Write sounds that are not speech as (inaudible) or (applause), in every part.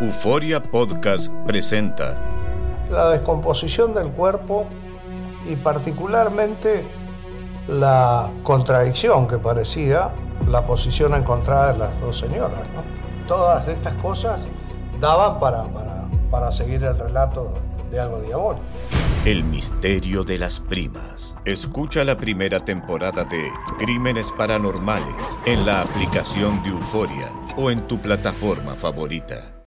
Euforia Podcast presenta la descomposición del cuerpo y particularmente la contradicción que parecía la posición encontrada de las dos señoras. ¿no? Todas estas cosas daban para, para, para seguir el relato de algo diabólico. El misterio de las primas. Escucha la primera temporada de Crímenes Paranormales en la aplicación de Euforia o en tu plataforma favorita.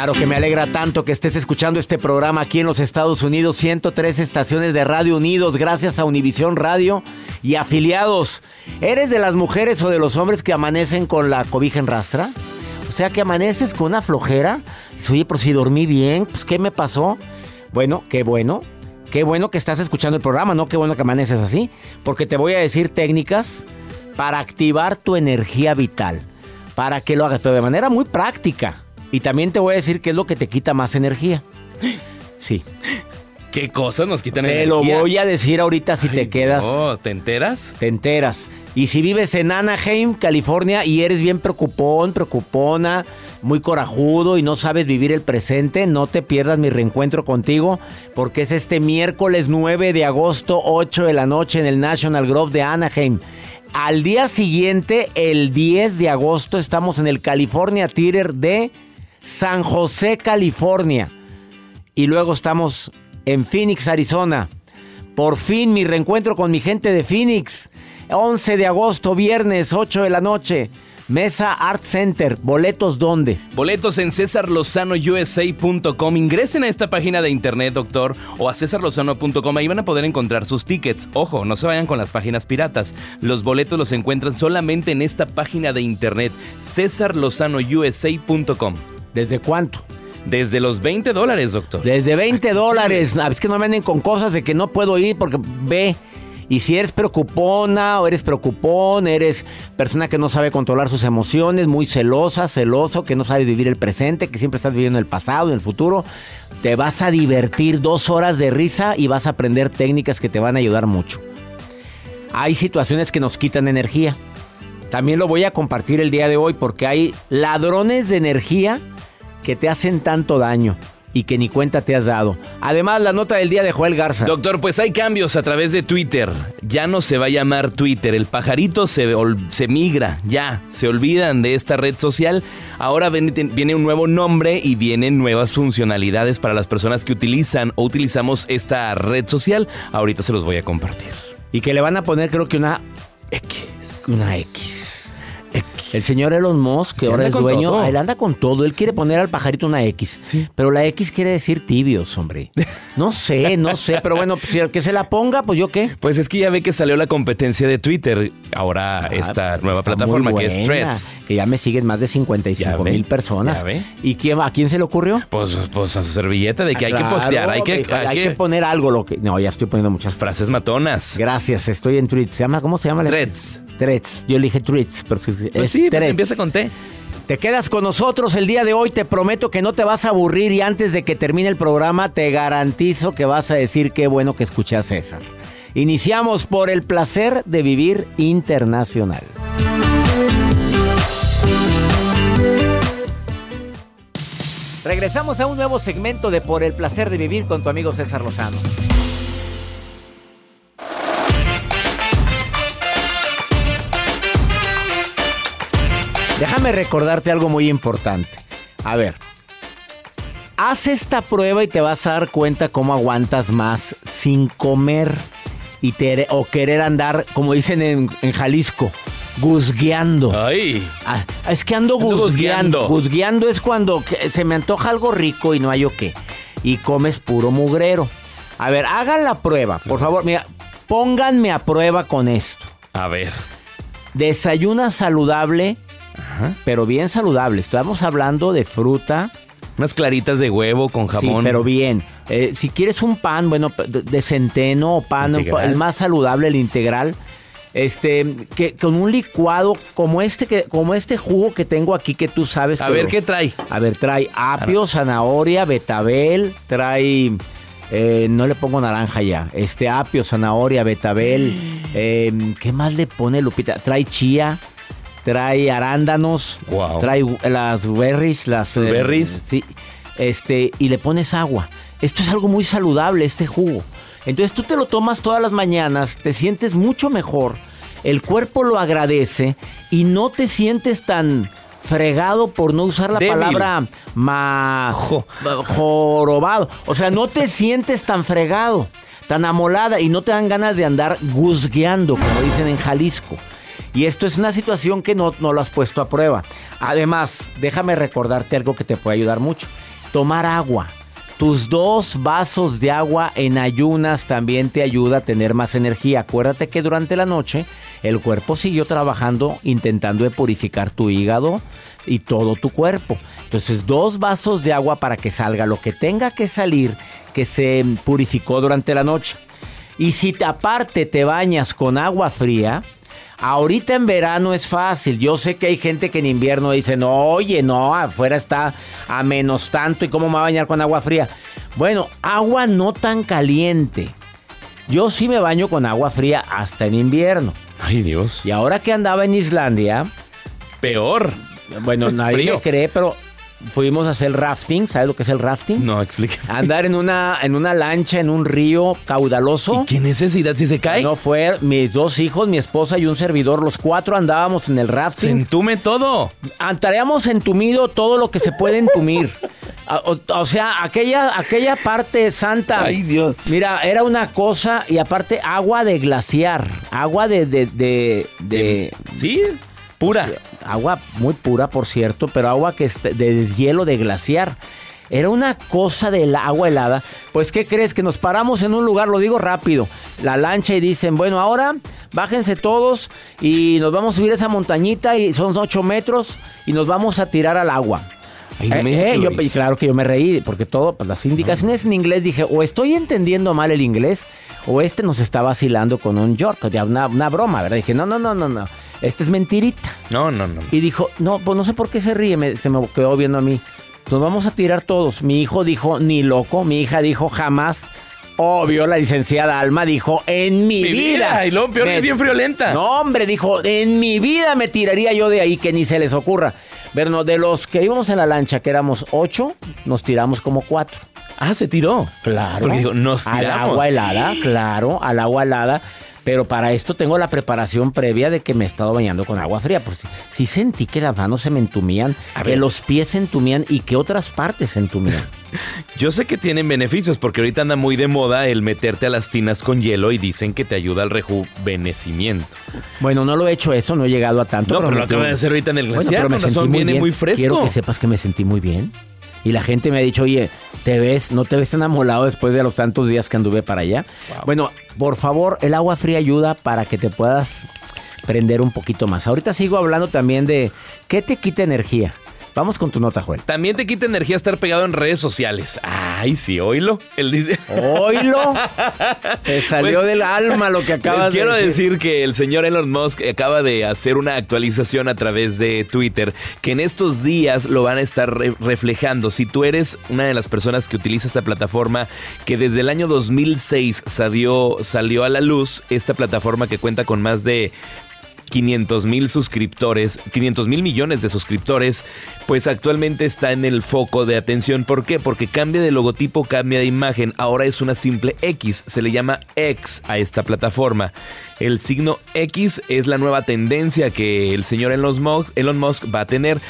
Claro que me alegra tanto que estés escuchando este programa aquí en los Estados Unidos, 103 estaciones de Radio Unidos, gracias a Univisión Radio y afiliados. ¿Eres de las mujeres o de los hombres que amanecen con la cobija en rastra? O sea, que amaneces con una flojera. Oye, pero si dormí bien, pues ¿qué me pasó? Bueno, qué bueno. Qué bueno que estás escuchando el programa, no qué bueno que amaneces así, porque te voy a decir técnicas para activar tu energía vital, para que lo hagas, pero de manera muy práctica. Y también te voy a decir qué es lo que te quita más energía. (gasps) Sí. ¿Qué cosas nos quitan te energía? Te lo voy a decir ahorita si Ay, te quedas. No, ¿te enteras? Te enteras. Y si vives en Anaheim, California, y eres bien preocupón, preocupona, muy corajudo y no sabes vivir el presente, no te pierdas mi reencuentro contigo, porque es este miércoles 9 de agosto, 8 de la noche en el National Grove de Anaheim. Al día siguiente, el 10 de agosto, estamos en el California Theater de San José, California. Y luego estamos en Phoenix, Arizona. Por fin mi reencuentro con mi gente de Phoenix. 11 de agosto, viernes, 8 de la noche. Mesa Art Center. ¿Boletos dónde? Boletos en cesarlozanousa.com. Ingresen a esta página de internet, doctor, o a cesarlozano.com. Ahí van a poder encontrar sus tickets. Ojo, no se vayan con las páginas piratas. Los boletos los encuentran solamente en esta página de internet, cesarlozanousa.com. ¿Desde cuánto? Desde los 20 dólares, doctor. Desde 20 dólares. Es que no me venden con cosas de que no puedo ir porque ve. Y si eres preocupona o eres preocupón, eres persona que no sabe controlar sus emociones, muy celosa, celoso, que no sabe vivir el presente, que siempre estás viviendo el pasado, en el futuro, te vas a divertir dos horas de risa y vas a aprender técnicas que te van a ayudar mucho. Hay situaciones que nos quitan energía. También lo voy a compartir el día de hoy porque hay ladrones de energía que te hacen tanto daño y que ni cuenta te has dado. Además, la nota del día de Joel Garza. Doctor, pues hay cambios a través de Twitter. Ya no se va a llamar Twitter. El pajarito se, se migra, ya. Se olvidan de esta red social. Ahora viene, viene un nuevo nombre y vienen nuevas funcionalidades para las personas que utilizan o utilizamos esta red social. Ahorita se los voy a compartir. Y que le van a poner creo que una X. Una X. El señor Elon Musk, que Sí, ahora es dueño, todo. él anda con todo. Él quiere poner al pajarito una X. Pero la X quiere decir tibios, hombre. No sé, no sé. Pero bueno, si el que se la ponga, pues yo qué. Pues es que ya ve que salió la competencia de Twitter. Ahora esta Ah, nueva está plataforma muy que es Threads. Que ya me siguen más de Ya 55 ve, mil personas. ¿Y quién, a quién se le ocurrió? Pues, pues a su servilleta de que hay que postear, hay que, hay que- poner algo. Lo que, no, ya estoy poniendo muchas frases. frases matonas. Gracias, estoy en Threads. ¿Se llama, ¿Cómo se llama? la- Threads. Threads. Yo le dije Threads, pero es, Pues es sí, pues empieza con T. Te quedas con nosotros el día de hoy, te prometo que no te vas a aburrir y antes de que termine el programa te garantizo que vas a decir qué bueno que escuché a César. Iniciamos por el placer de vivir internacional. Regresamos a un nuevo segmento de Por el placer de vivir con tu amigo César Lozano. Déjame recordarte algo muy importante. A ver, haz esta prueba y te vas a dar cuenta cómo aguantas más sin comer y te- o querer andar, como dicen en, en Jalisco, guzgueando. Ay. Ah, es que ando Ando guzgueando. guzgueando. Es cuando se me antoja algo rico y no hay o qué. Y comes puro mugrero. A ver, hagan la prueba, por favor. Mira, pónganme a prueba con esto. A ver. desayuna saludable, pero bien saludable. Estamos hablando de fruta. Unas claritas de huevo con jamón. Sí, pero bien. Eh, si quieres un pan, bueno, de, de centeno o pan, Integral. el más saludable, el integral. Este, que con un licuado como este, que, como este jugo que tengo aquí que tú sabes. A que ver, lo- ¿qué trae? A ver, trae apio, zanahoria, betabel, trae... eh, no le pongo naranja ya. Este apio, zanahoria, betabel. (gasps) eh, ¿Qué más le pone Lupita? Trae chía, trae arándanos, Wow. trae las berries, las eh, Berries. sí. Este, y le pones agua. Esto es algo muy saludable, este jugo. Entonces tú te lo tomas todas las mañanas, te sientes mucho mejor, el cuerpo lo agradece y no te sientes tan fregado por no usar la Débil. palabra ma Jo- jorobado. O sea, no te sientes tan fregado, tan amolada y no te dan ganas de andar guzgueando, como dicen en Jalisco. Y esto es una situación que no, no lo has puesto a prueba. Además, déjame recordarte algo que te puede ayudar mucho. Tomar agua. Tus dos vasos de agua en ayunas también te ayuda a tener más energía. Acuérdate que durante la noche el cuerpo siguió trabajando intentando purificar tu hígado y todo tu cuerpo. Entonces dos vasos de agua para que salga lo que tenga que salir que se purificó durante la noche. Y si te- aparte te bañas con agua fría, ahorita en verano es fácil. Yo sé que hay gente que en invierno dice, no, oye, no, afuera está a menos tanto y cómo me va a bañar con agua fría. Bueno, agua no tan caliente. Yo sí me baño con agua fría hasta en invierno. Ay, Dios. Y ahora que andaba en Islandia, Peor. bueno, nadie Frío. me cree, pero fuimos a hacer rafting. ¿Sabes lo que es el rafting? No, explica. Andar en una, en una lancha en un río caudaloso. ¿Y qué necesidad si se cae? No fue mis dos hijos, mi esposa y un servidor. Los cuatro andábamos en el Se rafting. entume todo. Andaríamos entumido todo lo que se puede entumir. (laughs) O sea, aquella, aquella parte santa. Ay, Dios. Mira, era una cosa y aparte agua de glaciar. Agua de. de, de, de- Sí, pura. agua muy pura, por cierto, pero agua que es de deshielo de glaciar. Era una cosa del agua helada. Pues, ¿qué crees? Que nos paramos en un lugar, lo digo rápido, la lancha y dicen, bueno, ahora bájense todos y nos vamos a subir esa montañita y son 8 metros y nos vamos a tirar al agua. Ay, Eh, eh, yo- claro que yo me reí, porque todo, pues, las indicaciones en inglés dije, o estoy entendiendo mal el inglés, o este nos está vacilando con un York, una, una broma, ¿verdad? Dije, no, no, no, no, no, este es mentirita. No, no, no. Y dijo, no, pues no sé por qué se ríe, me- se me quedó viendo a mí. Nos vamos a tirar todos. Mi hijo dijo, ni loco. Mi hija dijo, jamás. Obvio, la licenciada Alma dijo, en mi, Mi vida. vida, y luego peor que es bien friolenta. No, hombre, dijo, en mi vida me tiraría yo de ahí, que ni se les ocurra. Pero no, de los que íbamos en la lancha, que éramos ocho, nos tiramos como cuatro. Ah, se tiró. Claro. Porque digo, nos Al tiramos. agua helada, claro, al agua helada. Pero para esto tengo la preparación previa de que me he estado bañando con agua fría. Pues sí, sentí que las manos se me entumían, A que ver. los pies se entumían y que otras partes se entumían. (laughs) Yo sé que tienen beneficios porque ahorita anda muy de moda el meterte a las tinas con hielo y dicen que te ayuda al rejuvenecimiento. bueno, no lo he hecho eso, no he llegado a tanto. No, pero lo acaba tuve- de hacer ahorita en el Bueno, glaciar. pero me sentí muy viene bien. muy fresco. Quiero que sepas que me sentí muy bien. Y la gente me ha dicho, oye, ¿te ves? ¿No te ves tan amolado después de los tantos días que anduve para allá? Bueno, por favor, el agua fría ayuda para que te puedas prender un poquito más. Ahorita sigo hablando también de qué te quita energía. Vamos con tu nota, Joel. También te quita energía estar pegado en redes sociales. Ay, sí, oílo. Él dice. Oilo, (laughs) te salió Pues- del alma lo que acabas Les quiero de decir. decir que el señor Elon Musk acaba de hacer una actualización a través de Twitter que en estos días lo van a estar re- reflejando. Si tú eres una de las personas que utiliza esta plataforma que desde el año 2006 salió, salió a la luz, esta plataforma que cuenta con más de 500 mil suscriptores, 500 mil millones de suscriptores, pues actualmente está en el foco de atención. ¿Por qué? Porque cambia de logotipo, cambia de imagen. Ahora es una simple X. Se le llama X a esta plataforma. El signo X es la nueva tendencia que el señor Elon Musk, Elon Musk va a tener.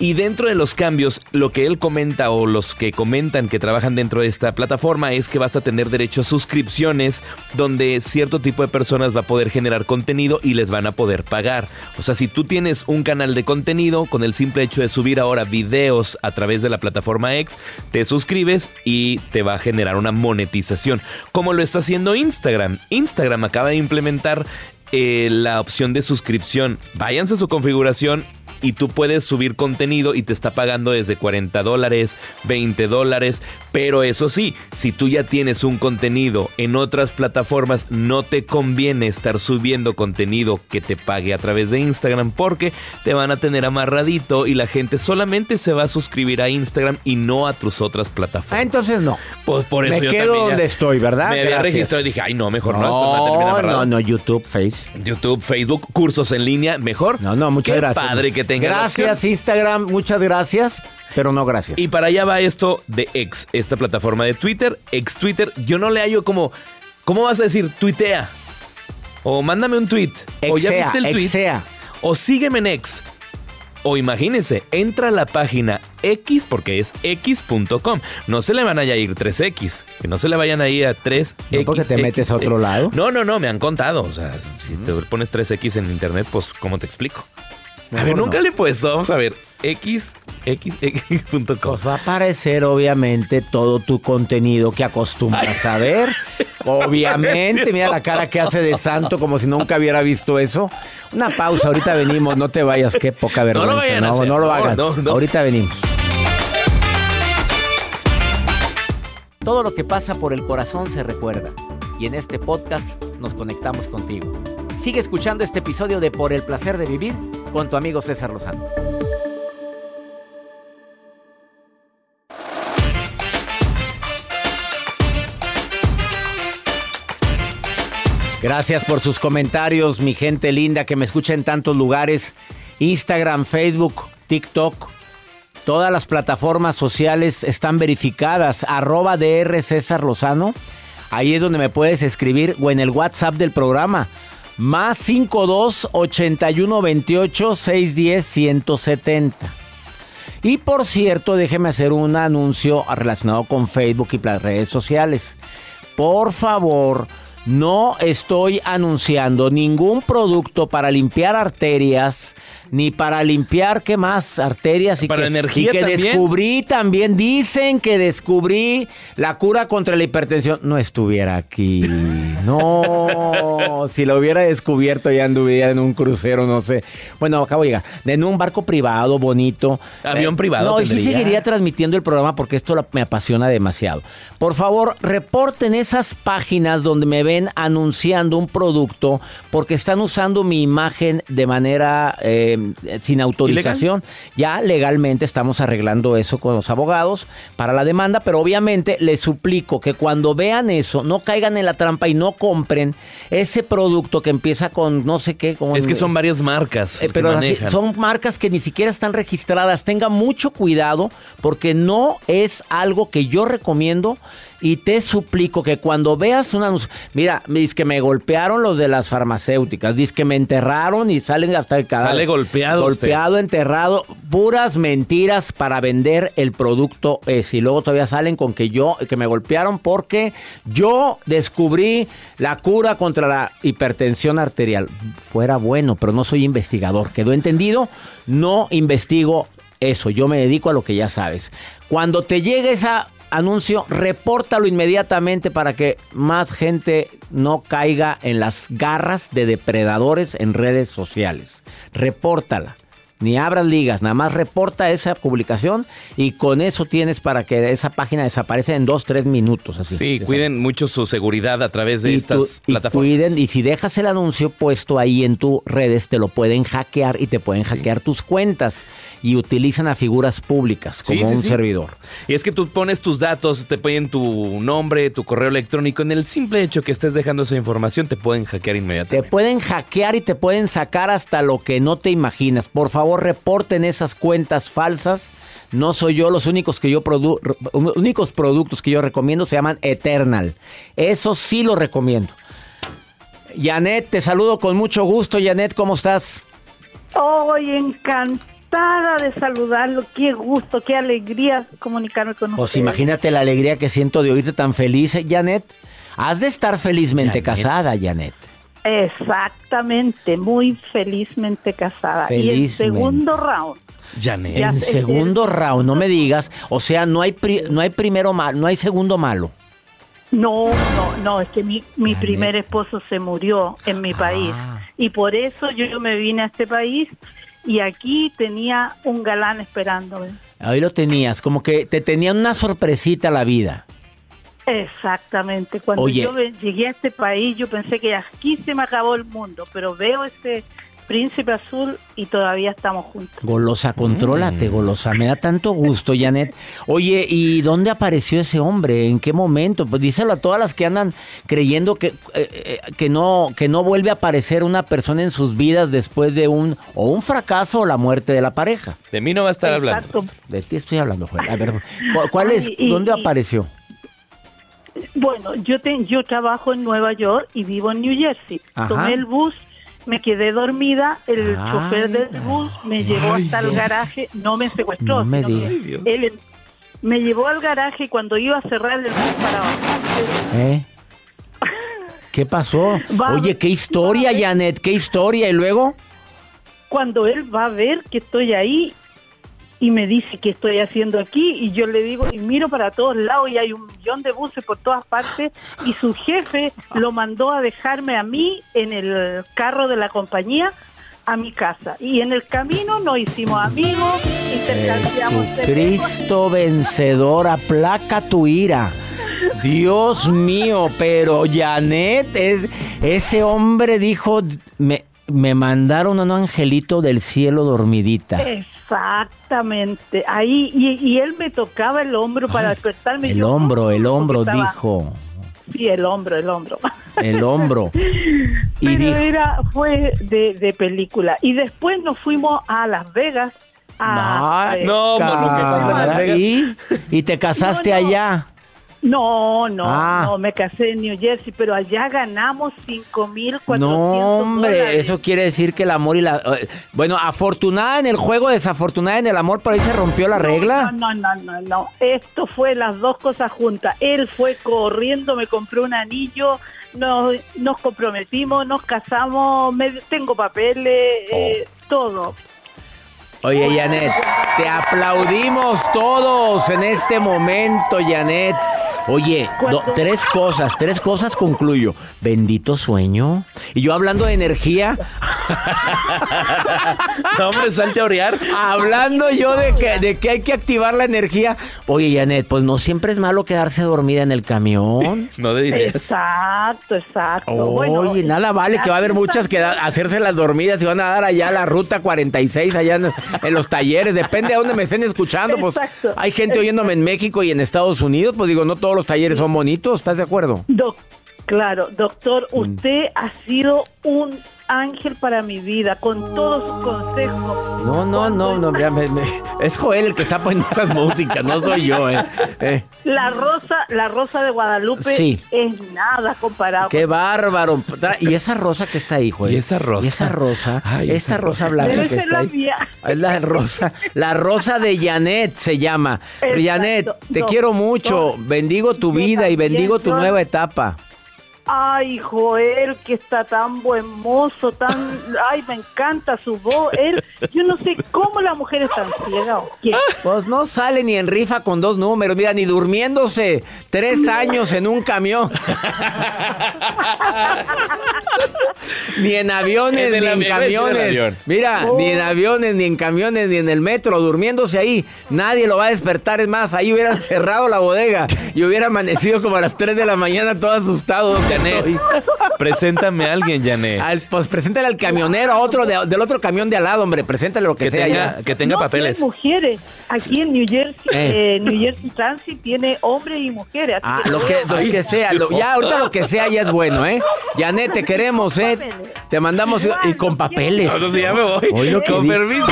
Y dentro de los cambios, lo que él comenta o los que comentan que trabajan dentro de esta plataforma es que vas a tener derecho a suscripciones donde cierto tipo de personas va a poder generar contenido y les van a poder pagar. O sea, si tú tienes un canal de contenido, con el simple hecho de subir ahora videos a través de la plataforma X, te suscribes y te va a generar una monetización. Como lo está haciendo Instagram. Instagram acaba de implementar eh, la opción de suscripción. Váyanse a su configuración y tú puedes subir contenido y te está pagando desde 40 dólares, 20 dólares. Pero eso sí, si tú ya tienes un contenido en otras plataformas, no te conviene estar subiendo contenido que te pague a través de Instagram porque te van a tener amarradito y la gente solamente se va a suscribir a Instagram y no a tus otras plataformas. Ah, entonces no. Pues por eso Me yo quedo donde estoy, ¿verdad? Me había registrado y dije, ay, no, mejor no. No, no, no, YouTube, Face. YouTube, Facebook, cursos en línea, mejor. No, no, muchas Qué gracias. padre que Gracias, Instagram, muchas gracias, pero no gracias. Y para allá va esto de X, esta plataforma de Twitter, ex Twitter. Yo no le hallo como, ¿cómo vas a decir? Tuitea. O mándame un tweet. o ya Exea, viste el tweet. exea. O sígueme en X. O imagínense, entra a la página X porque es x.com. No se le van a ir 3X. Que no se le vayan a ir a 3X. No, porque te metes a otro lado. No, no, no, me han contado. O sea, si te pones 3X en internet, pues, ¿cómo te explico? A ver, nunca no. le he puesto. Vamos a ver. X, X, X.com. Pues va a aparecer obviamente todo tu contenido que acostumbras a ver. Obviamente, mira la cara que hace de santo como si nunca hubiera visto eso. Una pausa, ahorita venimos, no te vayas, qué poca No lo vergüenza. vayan a no, hacer, no lo no, hagan. no, no. Ahorita venimos. Todo lo que pasa por el corazón se recuerda. Y en este podcast nos conectamos contigo. Sigue escuchando este episodio de Por el placer de vivir con tu amigo César Lozano. Gracias por sus comentarios, mi gente linda que me escucha en tantos lugares. Instagram, Facebook, TikTok. Todas las plataformas sociales están verificadas. Arroba DR César Lozano. Ahí es donde me puedes escribir o en el WhatsApp del programa. Más 52 81 28 610 170. Y por cierto, déjeme hacer un anuncio relacionado con Facebook y las redes sociales. Por favor, no estoy anunciando ningún producto para limpiar arterias, ni para limpiar, ¿qué más? Arterias y Para que, energía y que también. descubrí también, dicen que descubrí la cura contra la hipertensión. No estuviera aquí. No, (laughs) si lo hubiera descubierto ya anduviera en un crucero, no sé. Bueno, acabo de llegar. En un barco privado, bonito. Eh, Avión privado No, y sí seguiría transmitiendo el programa porque esto me apasiona demasiado. Por favor, reporten esas páginas donde me ven anunciando un producto porque están usando mi imagen de manera eh, sin autorización. Ya legalmente estamos arreglando eso con los abogados para la demanda, pero obviamente les suplico que cuando vean eso no caigan en la trampa y no compren ese producto que empieza con no sé qué. Con, Es que son varias marcas. eh, pero así, son marcas que ni siquiera están registradas. Tenga mucho cuidado porque no es algo que yo recomiendo y te suplico que cuando veas un anuncio, mira, dice que me golpearon los de las farmacéuticas, dice que me enterraron y salen hasta el cadáver. Sale golpeado Golpeado, enterrado, puras mentiras para vender el producto ese. Y luego todavía salen con que yo, que me golpearon porque yo descubrí la cura contra la hipertensión arterial. Fuera bueno, pero no soy investigador. ¿Quedó entendido? No investigo eso. Yo me dedico a lo que ya sabes. Cuando te llegue ese anuncio, repórtalo inmediatamente para que más gente no caiga en las garras de depredadores en redes sociales. Repórtala. Ni abras ligas, nada más reporta esa publicación y con eso tienes para que esa página desaparezca en dos, tres minutos. Así. Sí, cuiden mucho su seguridad a través de Y, estas tú- y plataformas. cuiden, y si dejas el anuncio puesto ahí en tus redes, te lo pueden hackear y te pueden hackear tus cuentas. Y utilizan a figuras públicas como Sí, sí, un sí. servidor. Y es que tú pones tus datos, te ponen tu nombre, tu correo electrónico. En el simple hecho que estés dejando esa información, te pueden hackear Te inmediatamente. pueden hackear y te pueden sacar hasta lo que no te imaginas. Por favor, reporten esas cuentas falsas. No soy yo los únicos que yo produ- únicos productos que yo recomiendo se llaman Eternal. Eso sí lo recomiendo. Janet, te saludo con mucho gusto. Janet, ¿cómo estás? Hoy encantada de saludarlo. Qué gusto, qué alegría comunicarme con Pues usted. imagínate la alegría que siento de oírte tan feliz, eh, Janet. Has de estar felizmente Janet. casada, Janet. Exactamente, muy felizmente casada. Y el segundo round. Janet. Ya En segundo round, no me digas. O sea, no hay, pri- no hay primero malo, no hay segundo malo. No, no, no, es que mi, mi primer esposo se murió en mi país Ah. y por eso yo me vine a este país y aquí tenía un galán esperándome. Ahí lo tenías, como que te tenía una sorpresita la vida. Exactamente, cuando Oye. yo llegué a este país yo pensé que aquí se me acabó el mundo, pero veo este príncipe azul y todavía estamos juntos. Golosa, Mm. contrólate, golosa. Me da tanto gusto, Janet. Oye, ¿y dónde apareció ese hombre? ¿En qué momento? Pues díselo a todas las que andan creyendo que, eh, eh, que, no, que no vuelve a aparecer una persona en sus vidas después de un o un fracaso o la muerte de la pareja. De mí no va a estar hablando. Exacto. De ti estoy hablando, Joel. A ver, ¿cu- ¿cuál es? Ay, y- ¿Dónde y- apareció? Bueno, yo te- yo trabajo en Nueva York y vivo en New Jersey. Ajá. Tomé el bus, me quedé dormida, el Ay, chofer del bus me llevó hasta el garaje, no me secuestró, No me digas. él me llevó al garaje y cuando iba a cerrar el bus para bajar, ¿Eh? ¿Qué pasó? Va- Oye, qué historia, Janet, qué historia. ¿Y luego? cuando él va a ver que estoy ahí y me dice qué estoy haciendo aquí y yo le digo y miro para todos lados y hay un millón de buses por todas partes y su jefe lo mandó a dejarme a mí en el carro de la compañía a mi casa y en el camino nos hicimos amigos intercambiamos. Cristo vencedor, aplaca tu ira. Dios mío, pero Janet, es, ese hombre dijo, me, me mandaron a un angelito del cielo dormidita. Exactamente, ahí y, y él me tocaba el hombro para despertarme. El Yo, hombro, el hombro, estaba- dijo. Sí, el hombro, el hombro. El hombro. (laughs) Y Pero dijo, era, fue de, de película. Y después nos fuimos a Las Vegas. A, Ay, eh, No, por lo que pasa en Las Vegas. ¿y? Y te casaste No, no. allá. No, no, Ah. no, me casé en New Jersey, pero allá ganamos 5.400 No, hombre, dólares. eso quiere decir que el amor y la... eh, Bueno, afortunada en el juego, desafortunada en el amor, por ahí se rompió la regla. No, no, no, no, no. Esto fue las dos cosas juntas. Él fue corriendo, me compró un anillo, nos, nos comprometimos, nos casamos, me, tengo papeles, eh, todo. Oye, Janet, te aplaudimos todos en este momento, Janet. Oye, do- tres cosas, tres cosas concluyo. Bendito sueño. Y yo hablando de energía, (laughs) No, hombre, salte a orear. hablando yo de que, de que hay que activar la energía. Oye, Janet, pues no siempre es malo quedarse dormida en el camión. (laughs) No de dirías. Exacto, exacto. Oye, Bueno, nada vale que va a haber muchas que da- hacerse las dormidas y van a dar allá a la ruta 46, allá en, en los talleres. Depende de dónde me estén escuchando. Pues Exacto. hay gente oyéndome en México y en Estados Unidos. Pues digo, no todos los talleres son bonitos. ¿Estás de acuerdo? Doc- claro, doctor, Mm. usted ha sido un ángel para mi vida con todos sus consejos. No, no, no, no. mira, me- me- es Joel el que está poniendo esas músicas, no soy yo. Eh. Eh, La rosa, la rosa de Guadalupe Sí. es nada comparado. Qué bárbaro. Y esa rosa que está ahí, Joel. ¿Y esa rosa? Y esa rosa. Ay, esta esa rosa rosa. blanca Debe que ser está la ahí. mía. Es la rosa, la rosa de Janet se llama. Exacto. Janet, te No, quiero mucho. no. bendigo tu vida y bendigo tu nueva etapa. Ay, Joel, que está tan buen mozo, tan... Ay, me encanta su voz. Él, yo no sé cómo la mujer es tan ciega. o qué. Pues no sale ni en rifa con dos números, mira, ni durmiéndose tres años en un camión. (laughs) ni en aviones, En ni en camiones. avión. Mira, Oh. ni en aviones, ni en camiones, ni en el metro, durmiéndose ahí. Nadie lo va a despertar. Es más, ahí hubieran (laughs) cerrado la bodega y hubiera amanecido como a las 3 de la mañana todo asustado. Janet, preséntame a alguien, Janet. Al- pues preséntale al camionero, a otro de- del otro camión de al lado, hombre. Preséntale lo que, Que sea tenga, ya. que tenga No, papeles. mujeres. Aquí en New Jersey, Eh. eh, New Jersey Transit tiene hombres y mujeres. Ah, que lo que, lo que sea, lo- ya ahorita lo que sea ya es bueno, ¿eh? Janet, te queremos, ¿eh? Te mandamos y con papeles. No, no, ya me voy. Lo Con permiso.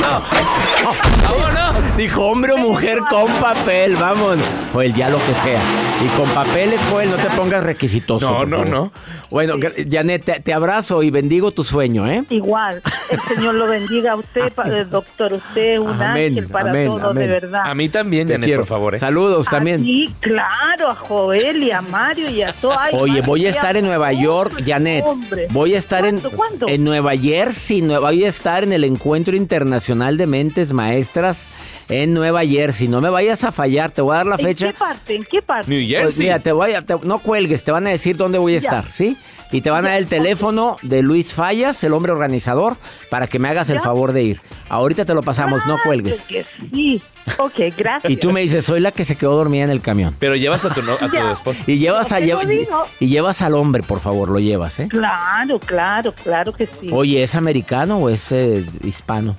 ¡Vámonos! Dijo hombre o mujer con papel, vamos. Joel, ya lo que sea. Y con papeles, Joel, no te pongas requisitoso. No, no, favor. ¿No? Bueno, Janet, te, abrazo y bendigo tu sueño, ¿eh? Igual. El Señor lo bendiga a usted, (laughs) doctor. Usted es un ángel para todos, de verdad. A mí también, Janet, por favor. ¿eh? Saludos también. Sí, claro, a Joel y a Mario y a todos. Oye, voy a estar en Nueva York, Janet. Voy a estar en, en Nueva Jersey. Voy a estar en el Encuentro Internacional de Mentes Maestras en Nueva Jersey. No me vayas a fallar, te voy a dar la fecha. ¿En qué parte? ¿En qué parte? New Jersey. Pues mira, te voy a, no cuelgues, te van a decir dónde voy a estar, ¿sí? Y te van a dar el teléfono de Luis Fallas, el hombre organizador, para que me hagas el favor de ir. Ahorita te lo pasamos, no cuelgues. sí. Ok, gracias. Y tú me dices, soy la que se quedó dormida en el camión. Pero llevas a tu, a tu esposo. Y llevas, a, y llevas al hombre, por favor, lo llevas, ¿eh? Claro, claro, claro que sí. Oye, ¿es americano o es eh, hispano?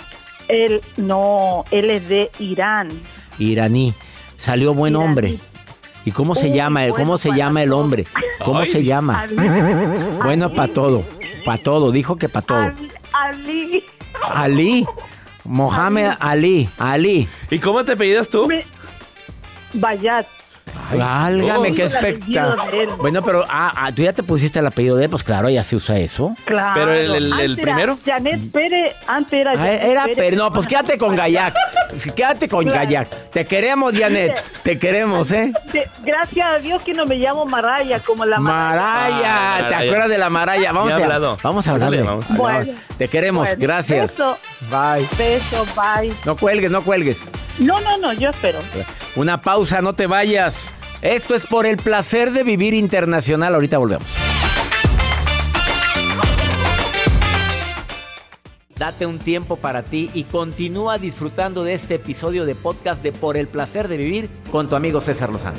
Él, no, él es de Irán. Iraní. Salió buen hombre. ¿Y cómo se llama? ¿Cómo se llama el hombre? ¿Cómo se llama? Bueno, para todo. Para todo. Dijo que para todo. Ali. Ali. Mohamed Ali. Ali. ¿Y cómo te pedías tú? Bayat. Válgame, qué espectáculo. Bueno, pero ah, ah, tú ya te pusiste el apellido de él, pues claro, ya se usa eso. Claro. Pero el, primero. Janet Pérez, antes era ah, Era Pérez. No, pues quédate con Gayac. Quédate con Gayac. Te queremos, Janet. Te queremos, ¿eh? gracias a Dios que no me llamo Maraya como la Maraya. ¿Te acuerdas de la Maraya? Vamos a, vamos a hablarle. Bueno, te queremos, gracias. Beso. Bye. Beso, bye. No cuelgues, no cuelgues. No, no, no, yo espero. Una pausa, no te vayas. Esto es por el placer de vivir internacional. Ahorita volvemos. Date un tiempo para ti y continúa disfrutando de este episodio de podcast de Por el placer de vivir con tu amigo César Lozano.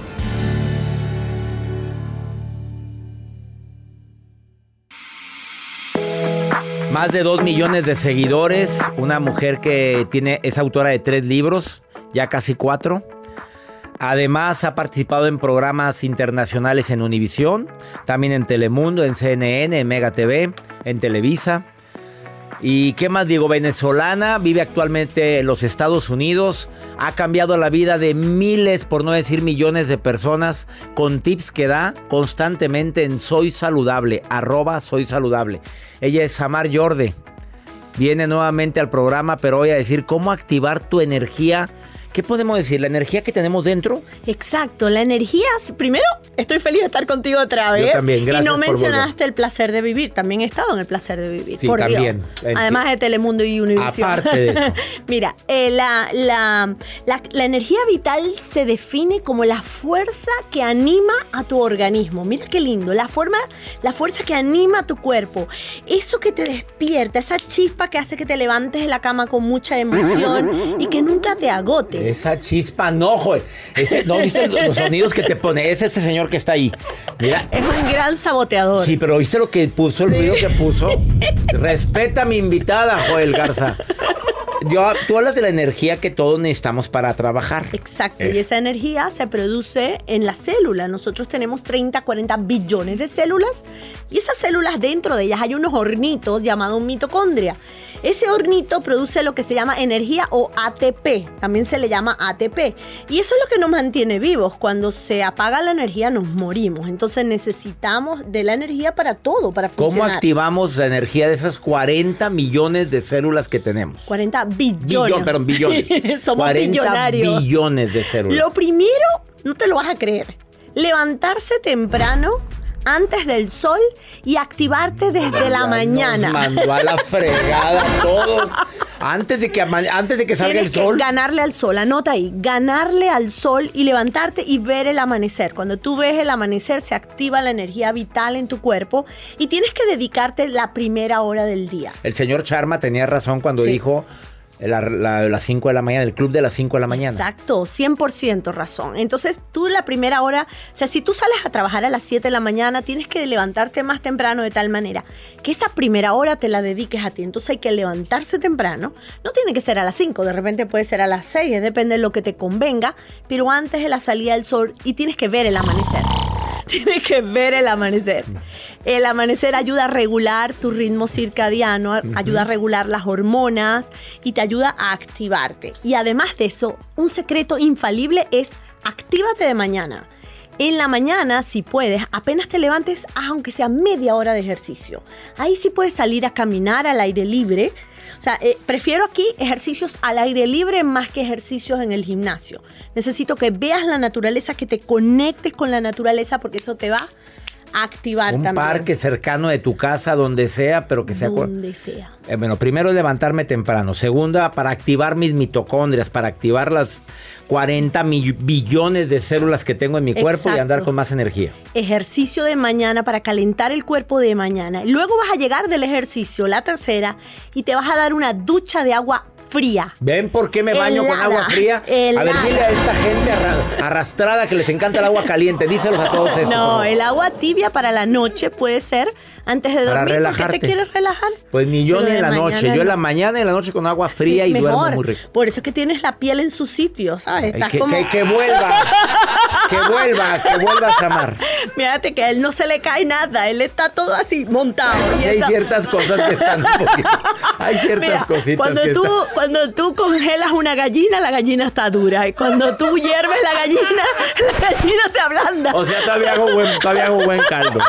Más de dos millones de seguidores, una mujer que tiene, es autora de tres libros, ya casi cuatro. Además ha participado en programas internacionales en Univisión, también en Telemundo, en CNN, en Mega TV, en Televisa. ¿Y qué más digo? Venezolana, vive actualmente en los Estados Unidos, ha cambiado la vida de miles, por no decir millones de personas, con tips que da constantemente en Soy Saludable, arroba Soy Saludable. Ella es Samar Yorde. Viene nuevamente al programa, pero voy a decir cómo activar tu energía ¿Qué podemos decir? ¿La energía que tenemos dentro? Exacto, la energía. Primero, estoy feliz de estar contigo otra vez. Yo también, gracias. Y no mencionaste el placer de vivir. También he estado en el placer de vivir. Sí, también. Además de Telemundo y Univision. Aparte de eso. (laughs) Mira, eh, la, la, la, energía vital se define como la fuerza que anima a tu organismo. Mira qué lindo. La, forma, la fuerza que anima a tu cuerpo. Eso que te despierta, esa chispa que hace que te levantes de la cama con mucha emoción y que nunca te agote. Esa chispa, no, joder. Este, ¿No viste los sonidos que te pone? Es ese señor que está ahí. Mira. Es un gran saboteador. Sí, pero ¿viste lo que puso, el ruido que puso? (laughs) Respeta a mi invitada, Joel Garza. Yo, tú hablas de la energía que todos necesitamos para trabajar. Exacto, y esa energía se produce en la célula. Nosotros tenemos 30, 40 billones de células y esas células dentro de ellas hay unos hornitos llamados mitocondria. Ese hornito produce lo que se llama energía o ATP, también se le llama ATP. Y eso es lo que nos mantiene vivos. Cuando se apaga la energía nos morimos. Entonces necesitamos de la energía para todo, para funcionar. ¿Cómo activamos la energía de esas 40 millones de células que tenemos? 40 billones. perdón, billones. (laughs) Somos 40 billones de células. Lo primero, no te lo vas a creer, levantarse temprano antes del sol y activarte desde la mañana. Nos mandó a la fregada (laughs) todos. Antes de que, antes de que salga el sol. ganarle al sol, anota ahí, ganarle al sol y levantarte y ver el amanecer. Cuando tú ves el amanecer se activa la energía vital en tu cuerpo y tienes que dedicarte la primera hora del día. El señor Charma tenía razón cuando dijo las 5 de la mañana, el club de las 5 de la mañana. Exacto, 100% razón. Entonces, tú la primera hora, o sea, si tú sales a trabajar a las 7 de la mañana, tienes que levantarte más temprano de tal manera que esa primera hora te la dediques a ti. Entonces, hay que levantarse temprano. No tiene que ser a las 5, de repente puede ser a las 6, depende de lo que te convenga, pero antes de la salida del sol y tienes que ver el amanecer. (laughs) Tienes que ver el amanecer. El amanecer ayuda a regular tu ritmo circadiano, ayuda a regular las hormonas y te ayuda a activarte. Y además de eso, un secreto infalible es actívate de mañana. En la mañana, si puedes, apenas te levantes, haz aunque sea media hora de ejercicio. Ahí sí puedes salir a caminar al aire libre. O sea, eh, prefiero aquí ejercicios al aire libre más que ejercicios en el gimnasio. Necesito que veas la naturaleza, que te conectes con la naturaleza, porque eso te va activar Un también. parque cercano de tu casa, donde sea, pero que sea... Donde sea. Eh, bueno, primero levantarme temprano. Segunda, para activar mis mitocondrias, para activar las 40 mi- billones de células que tengo en mi cuerpo y andar con más energía. ejercicio de mañana para calentar el cuerpo de mañana. Luego vas a llegar del ejercicio, la tercera, y te vas a dar una ducha de agua fría. ¿Ven por qué me baño con agua fría? A ver, dile a esta gente arra- arrastrada que les encanta el agua caliente. Díselos a todos esto. No, el agua tibia para la noche puede ser antes de Para dormir. ¿Por qué relajarte. te quieres relajar? Pues ni yo Pero ni en la noche. Yo en la mañana y en la noche con agua fría y duermo Mejor. muy rico. Por eso es que tienes la piel en su sitio, ¿sabes? Estás que, como... que- que vuelva. (laughs) que vuelva, que vuelva a Samar. Mírate que a él no se le cae nada, él está todo así montado. Sí Y hay ciertas cosas que están un poquito- Hay ciertas Mira, cositas cuando que tú, están- cuando tú congelas una gallina, la gallina está dura. Y cuando tú hierves la gallina, (laughs) la gallina se ablanda. O sea, todavía hago buen, todavía hago buen caldo.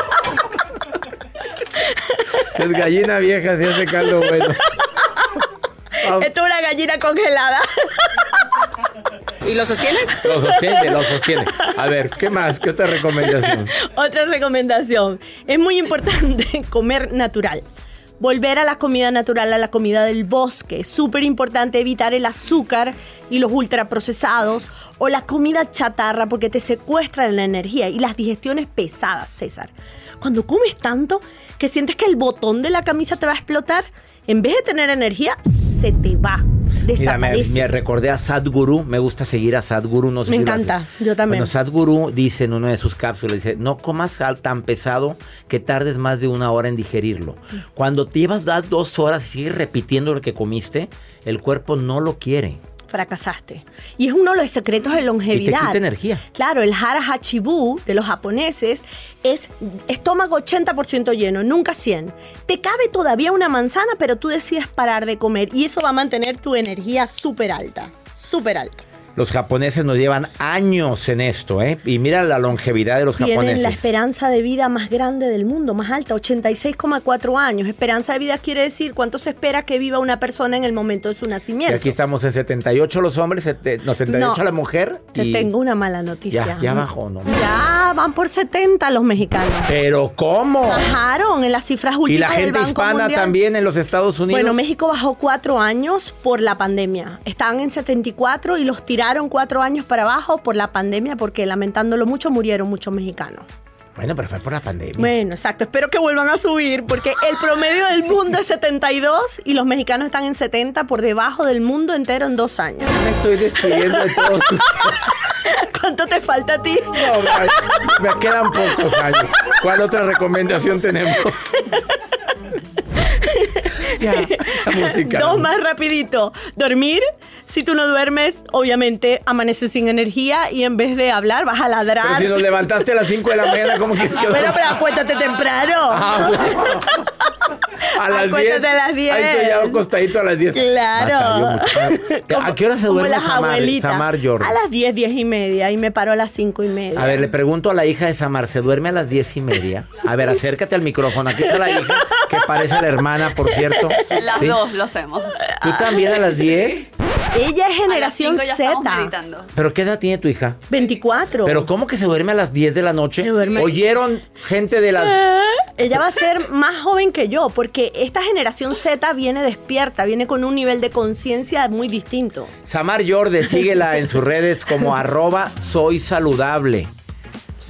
Es gallina vieja, si hace caldo bueno. Esto es una gallina congelada. (laughs) ¿Y lo sostiene? Lo sostiene, lo sostiene. A ver, ¿qué más? ¿Qué otra recomendación? (laughs) Otra recomendación. Es muy importante (laughs) comer natural. Volver a la comida natural, a la comida del bosque. Súper importante evitar el azúcar y los ultraprocesados o la comida chatarra porque te secuestran la energía y las digestiones pesadas, César. Cuando comes tanto que sientes que el botón de la camisa te va a explotar, en vez de tener energía, se te va. Mira, me, me recordé a Sadhguru. Me gusta seguir a Sadhguru. No sé Me si encanta, yo también. Bueno, Sadhguru dice en una de sus cápsulas, dice, no comas sal tan pesado que tardes más de una hora en digerirlo. Cuando te llevas dos horas y sigues repitiendo lo que comiste, el cuerpo no lo quiere. Fracasaste. Y es uno de los secretos de longevidad. quita energía. Claro, el hara hachibu de los japoneses es estómago 80% lleno, nunca 100. Te cabe todavía una manzana, pero tú decides parar de comer y eso va a mantener tu energía súper alta, súper alta. Los japoneses nos llevan años en esto, ¿eh? Y mira la longevidad de los Tienen japoneses. la esperanza de vida más grande del mundo, más alta, 86,4 años. Esperanza de vida quiere decir cuánto se espera que viva una persona en el momento de su Y nacimiento. aquí estamos en 78 los hombres, no, 78 No. la mujer. Te y- tengo una mala noticia. Ya, ya bajó, ¿no? Ya van por 70 los mexicanos. Pero ¿cómo? Bajaron en las cifras últimas Y la del gente Banco hispana Mundial. también en los Estados Unidos. Bueno, México bajó cuatro años por la pandemia. Estaban en 74 y los tiraron cuatro años para abajo por la pandemia porque lamentándolo mucho murieron muchos mexicanos. Bueno, pero fue por la pandemia. Bueno, exacto. Espero que vuelvan a subir porque el promedio del mundo es 72 y los mexicanos están en 70 por debajo del mundo entero en dos años. Me estoy despidiendo de todos (laughs) ustedes. ¿Cuánto te falta a ti? No, me quedan pocos años. ¿Cuál otra recomendación tenemos? (laughs) ya, (laughs) la música. Dos más rapidito. Dormir. Si tú no duermes, obviamente amaneces sin energía y en vez de hablar vas a ladrar. Pero si nos levantaste a las 5 de la mañana, ¿cómo quieres que Bueno, pero acuéstate temprano. Ah, bueno. (laughs) A las 10. Acuéstate a las 10. Ahí estoy ya acostadito a las 10. Claro. Batalló mucho. ¿A qué hora se duerme Samar. Samar Jordan? A las 10, 10 y media y me paro a las 5 y media. A ver, le pregunto a la hija de Samar, ¿se duerme a las diez y media? A ver, acércate al micrófono. Aquí está la hija, que parece la hermana, por cierto. Las ¿Sí? dos lo hacemos. ¿Tú también a las 10? Ella es generación a las cinco ya estamos Z. meditando. ¿Pero qué edad tiene tu hija? 24. ¿Pero cómo que se duerme a las 10 de la noche? Se duerme. ¿Oyeron gente de las... Eh, Ella va a ser más joven que yo, porque esta generación Z viene despierta, viene con un nivel de conciencia muy distinto. Samar Yorde, síguela en sus redes como (laughs) arroba soy saludable.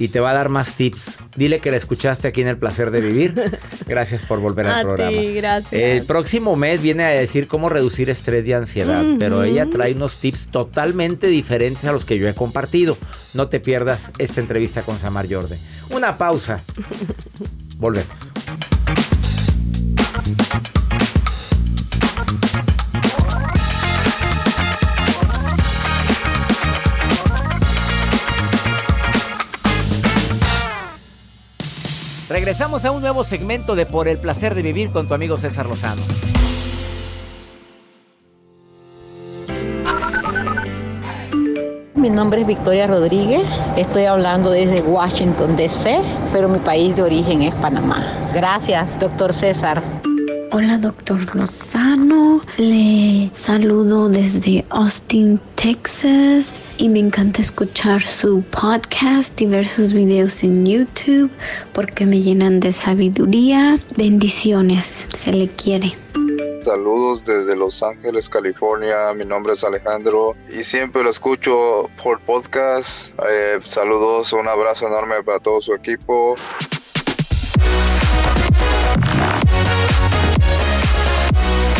Y te va a dar más tips. Dile que la escuchaste aquí en El Placer de Vivir. (laughs) Gracias por volver al A programa. ti, gracias. El próximo mes viene a decir cómo reducir estrés y ansiedad, pero ella trae unos tips totalmente diferentes a los que yo he compartido. No te pierdas esta entrevista con Samar Yorde. Una pausa. (laughs) Volvemos. Regresamos a un nuevo segmento de Por el placer de vivir con tu amigo César Lozano. mi nombre es Victoria Rodríguez, estoy hablando desde Washington, D.C., pero mi país de origen es Panamá. Gracias, doctor César. Hola, doctor Lozano. Le saludo desde Austin, Texas. Y me encanta escuchar su podcast, diversos videos en YouTube, porque me llenan de sabiduría. Bendiciones, se le quiere. Saludos desde Los Ángeles, California. Mi nombre es Alejandro y siempre lo escucho por podcast. Eh, saludos, un abrazo enorme para todo su equipo.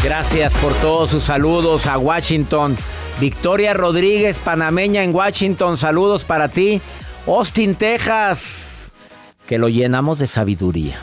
Gracias por todos sus saludos a Washington. Victoria Rodríguez, panameña en Washington, saludos para ti. Austin, Texas, que lo llenamos de sabiduría.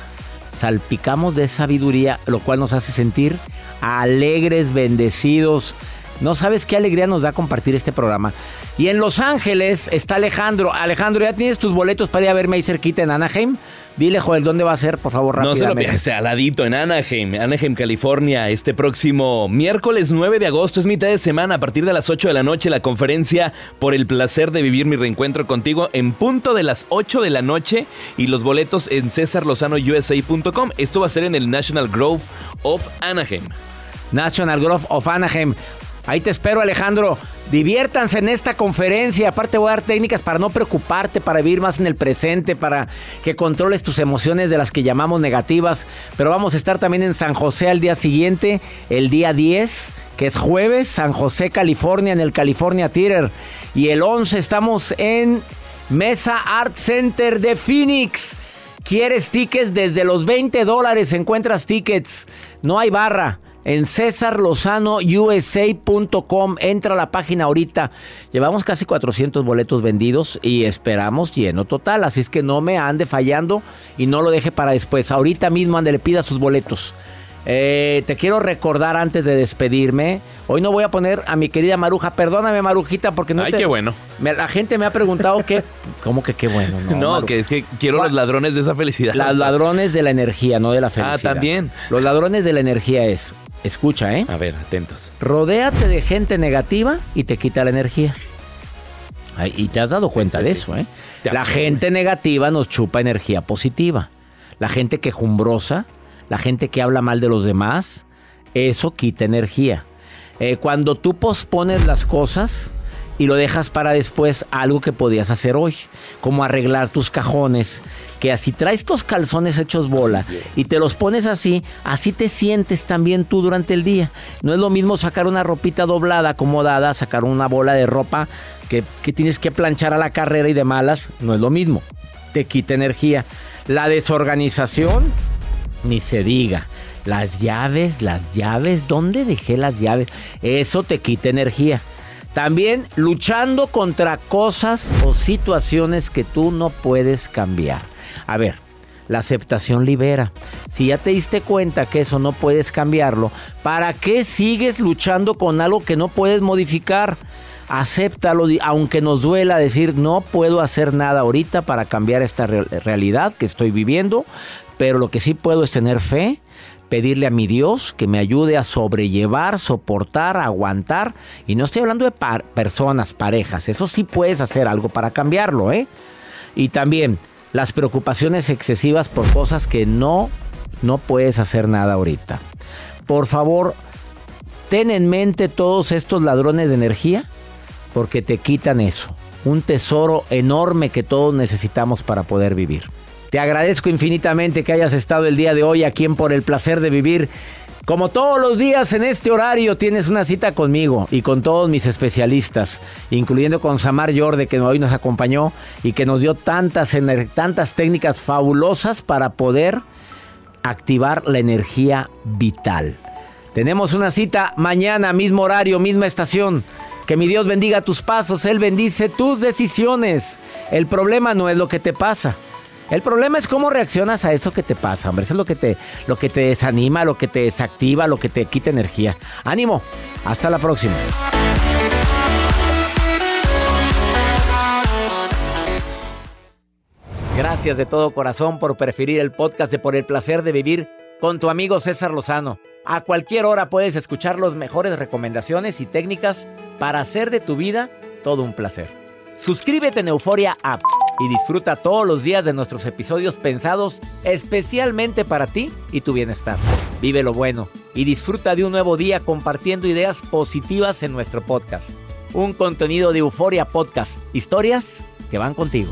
Salpicamos de sabiduría, lo cual nos hace sentir alegres, bendecidos. No sabes qué alegría nos da compartir este programa. Y en Los Ángeles está Alejandro. Alejandro, ¿ya tienes tus boletos para ir a verme ahí cerquita en Anaheim? Dile, Joel, ¿dónde va a ser, por favor, No se lo rápidamente? pierdas, al ladito en Anaheim, Anaheim, California, este próximo miércoles 9 de agosto, es mitad de semana, a partir de las 8 de la noche, la conferencia por el placer de vivir mi reencuentro contigo en punto de las 8 de la noche y los boletos en cesarlozanousa.com. Esto va a ser en el National Grove of Anaheim. National Grove of Anaheim. Ahí te espero, Alejandro. Diviértanse en esta conferencia. Aparte voy a dar técnicas para no preocuparte, para vivir más en el presente, para que controles tus emociones de las que llamamos negativas. Pero vamos a estar también en San José al día siguiente, el día 10, que es jueves, San José, California, en el California Theater. Y el 11 estamos en Mesa Art Center de Phoenix. ¿Quieres tickets? Desde los 20 dólares encuentras tickets. No hay barra. En cesarlozanousa.com. Entra a la página ahorita. Llevamos casi 400 boletos vendidos y esperamos lleno total. Así es que no me ande fallando y no lo deje para después. Ahorita mismo ande le pida sus boletos. Eh, te quiero recordar antes de despedirme. Hoy no voy a poner a mi querida Maruja. Perdóname, Marujita, porque no Ay, te- qué bueno. Me- la gente me ha preguntado qué. ¿Cómo que qué bueno? (laughs) No, Maru. que es que quiero los ladrones de esa felicidad. Los ladrones de la energía, no de la felicidad. Ah, también. Los ladrones de la energía es, escucha, ¿eh? A ver, atentos. Rodéate de gente negativa y te quita la energía. Ay, y te has dado cuenta de eso, ¿eh? La acuerdo. gente negativa nos chupa energía positiva. La gente quejumbrosa, la gente que habla mal de los demás, eso quita energía. Eh, cuando tú pospones las cosas y lo dejas para después algo que podías hacer hoy, como arreglar tus cajones, que así traes tus calzones hechos bola y te los pones así, así te sientes también tú durante el día. No es lo mismo sacar una ropita doblada, acomodada, sacar una bola de ropa que, que tienes que planchar a la carrera y de malas, no es lo mismo. Te quita energía. La desorganización, ni se diga. Las llaves, las llaves, ¿dónde dejé las llaves? Eso te quita energía. También luchando contra cosas o situaciones que tú no puedes cambiar. A ver, la aceptación libera. Si ya te diste cuenta que eso no puedes cambiarlo, ¿para qué sigues luchando con algo que no puedes modificar? Acéptalo, aunque nos duela decir no puedo hacer nada ahorita para cambiar esta re- realidad que estoy viviendo, pero lo que sí puedo es tener fe, pedirle a mi Dios que me ayude a sobrellevar, soportar, aguantar. Y no estoy hablando de personas, parejas, eso sí puedes hacer algo para cambiarlo, ¿eh? Y también las preocupaciones excesivas por cosas que no, no puedes hacer nada ahorita. Por favor, ten en mente todos estos ladrones de energía porque te quitan eso. Un tesoro enorme que todos necesitamos para poder vivir. Te agradezco infinitamente que hayas estado el día de hoy aquí en Por el Placer de Vivir. Como todos los días en este horario tienes una cita conmigo y con todos mis especialistas, incluyendo con Samar Yorde que hoy nos acompañó y que nos dio tantas, tantas técnicas fabulosas para poder activar la energía vital. Tenemos una cita mañana, mismo horario, misma estación. Que mi Dios bendiga tus pasos, Él bendice tus decisiones. El problema no es lo que te pasa. El problema es cómo reaccionas a eso que te pasa, hombre. Eso es lo que te, lo que te desanima, lo que te desactiva, lo que te quita energía. Ánimo. Hasta la próxima. Gracias de todo corazón por preferir el podcast de Por el Placer de Vivir con tu amigo César Lozano. A cualquier hora puedes escuchar las mejores recomendaciones y técnicas para hacer de tu vida todo un placer. Suscríbete en Euforia App y disfruta todos los días de nuestros episodios pensados especialmente para ti y tu bienestar. Vive lo bueno y disfruta de un nuevo día compartiendo ideas positivas en nuestro podcast. Un contenido de Euforia Podcast. Historias que van contigo.